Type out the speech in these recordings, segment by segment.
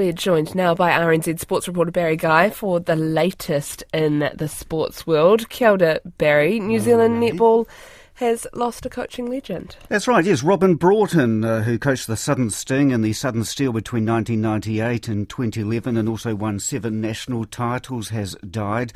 We're joined now by RNZ sports reporter Barry Guy for the latest in the sports world. Kia ora, Barry. New Zealand netball has lost a coaching legend. That's right, yes. Robyn Broughton, uh, who coached the Southern Sting and the Southern Steel between 1998 and 2011 and also won seven national titles, has died.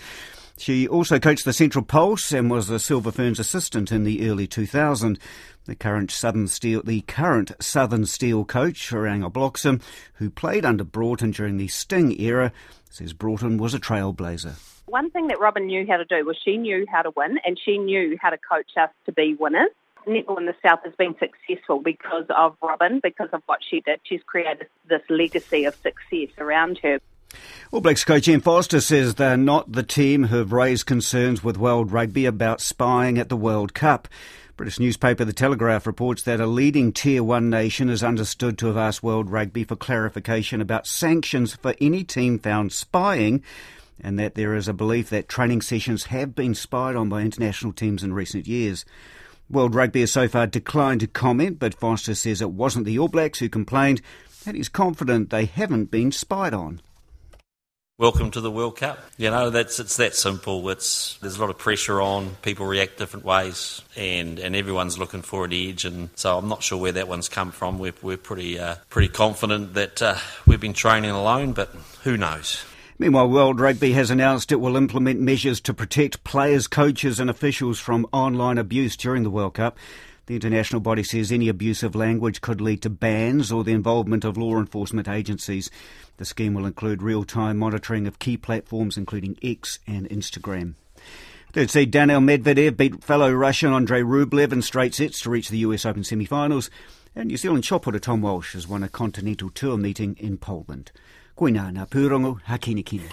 She also coached the Central Pulse and was the Silver Ferns assistant in the early 2000s. The current Southern Steel, the current Southern Steel coach, Reinga Bloxham, who played under Broughton during the Sting era, says Broughton was a trailblazer. One thing that Robyn knew how to do was she knew how to win and she knew how to coach us to be winners. Netball in the South has been successful because of Robyn, because of what she did. She's created this legacy of success around her. All Blacks coach Ian Foster says they're not the team who have raised concerns with World Rugby about spying at the World Cup. British newspaper The Telegraph reports that a leading Tier 1 nation is understood to have asked World Rugby for clarification about sanctions for any team found spying, and that there is a belief that training sessions have been spied on by international teams in recent years. World Rugby has so far declined to comment, but Foster says it wasn't the All Blacks who complained, and he's confident they haven't been spied on. Welcome to the World Cup. You know, that's it's that simple. It's there's a lot of pressure on. People react different ways, and, and everyone's looking for an edge. And so I'm not sure where that one's come from. We're we're pretty uh, pretty confident that uh, we've been training alone, but who knows. Meanwhile, World Rugby has announced it will implement measures to protect players, coaches, and officials from online abuse during the World Cup. The international body says any abusive language could lead to bans or the involvement of law enforcement agencies. The scheme will include real time monitoring of key platforms, including X and Instagram. Third seed Daniil Medvedev beat fellow Russian Andrei Rublev in straight sets to reach the US Open semi finals. And New Zealand shot putter Tom Walsh has won a continental tour meeting in Poland. Koina na pūrongo, hakini kina.